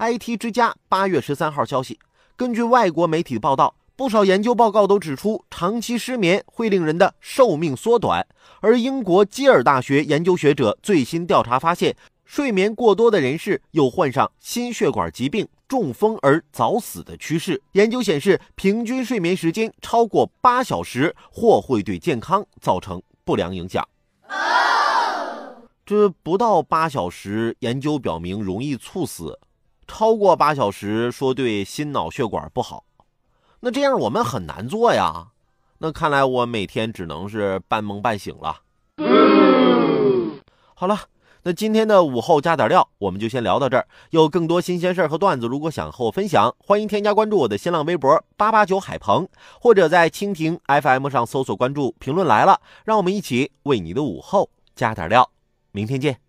IT 之家八月十三号消息，根据外国媒体报道，不少研究报告都指出，长期失眠会令人的寿命缩短。而英国基尔大学研究学者最新调查发现，睡眠过多的人士有患上心血管疾病、中风而早死的趋势。研究显示，平均睡眠时间超过八小时，或会对健康造成不良影响。这不到八小时，研究表明容易猝死；超过八小时，说对心脑血管不好。那这样我们很难做呀。那看来我每天只能是半梦半醒了。好了，那今天的午后加点料，我们就先聊到这儿。有更多新鲜事儿和段子，如果想和我分享，欢迎添加关注我的新浪微博八八九海鹏，或者在蜻蜓 FM 上搜索关注评论来了，让我们一起为你的午后加点料。明天见。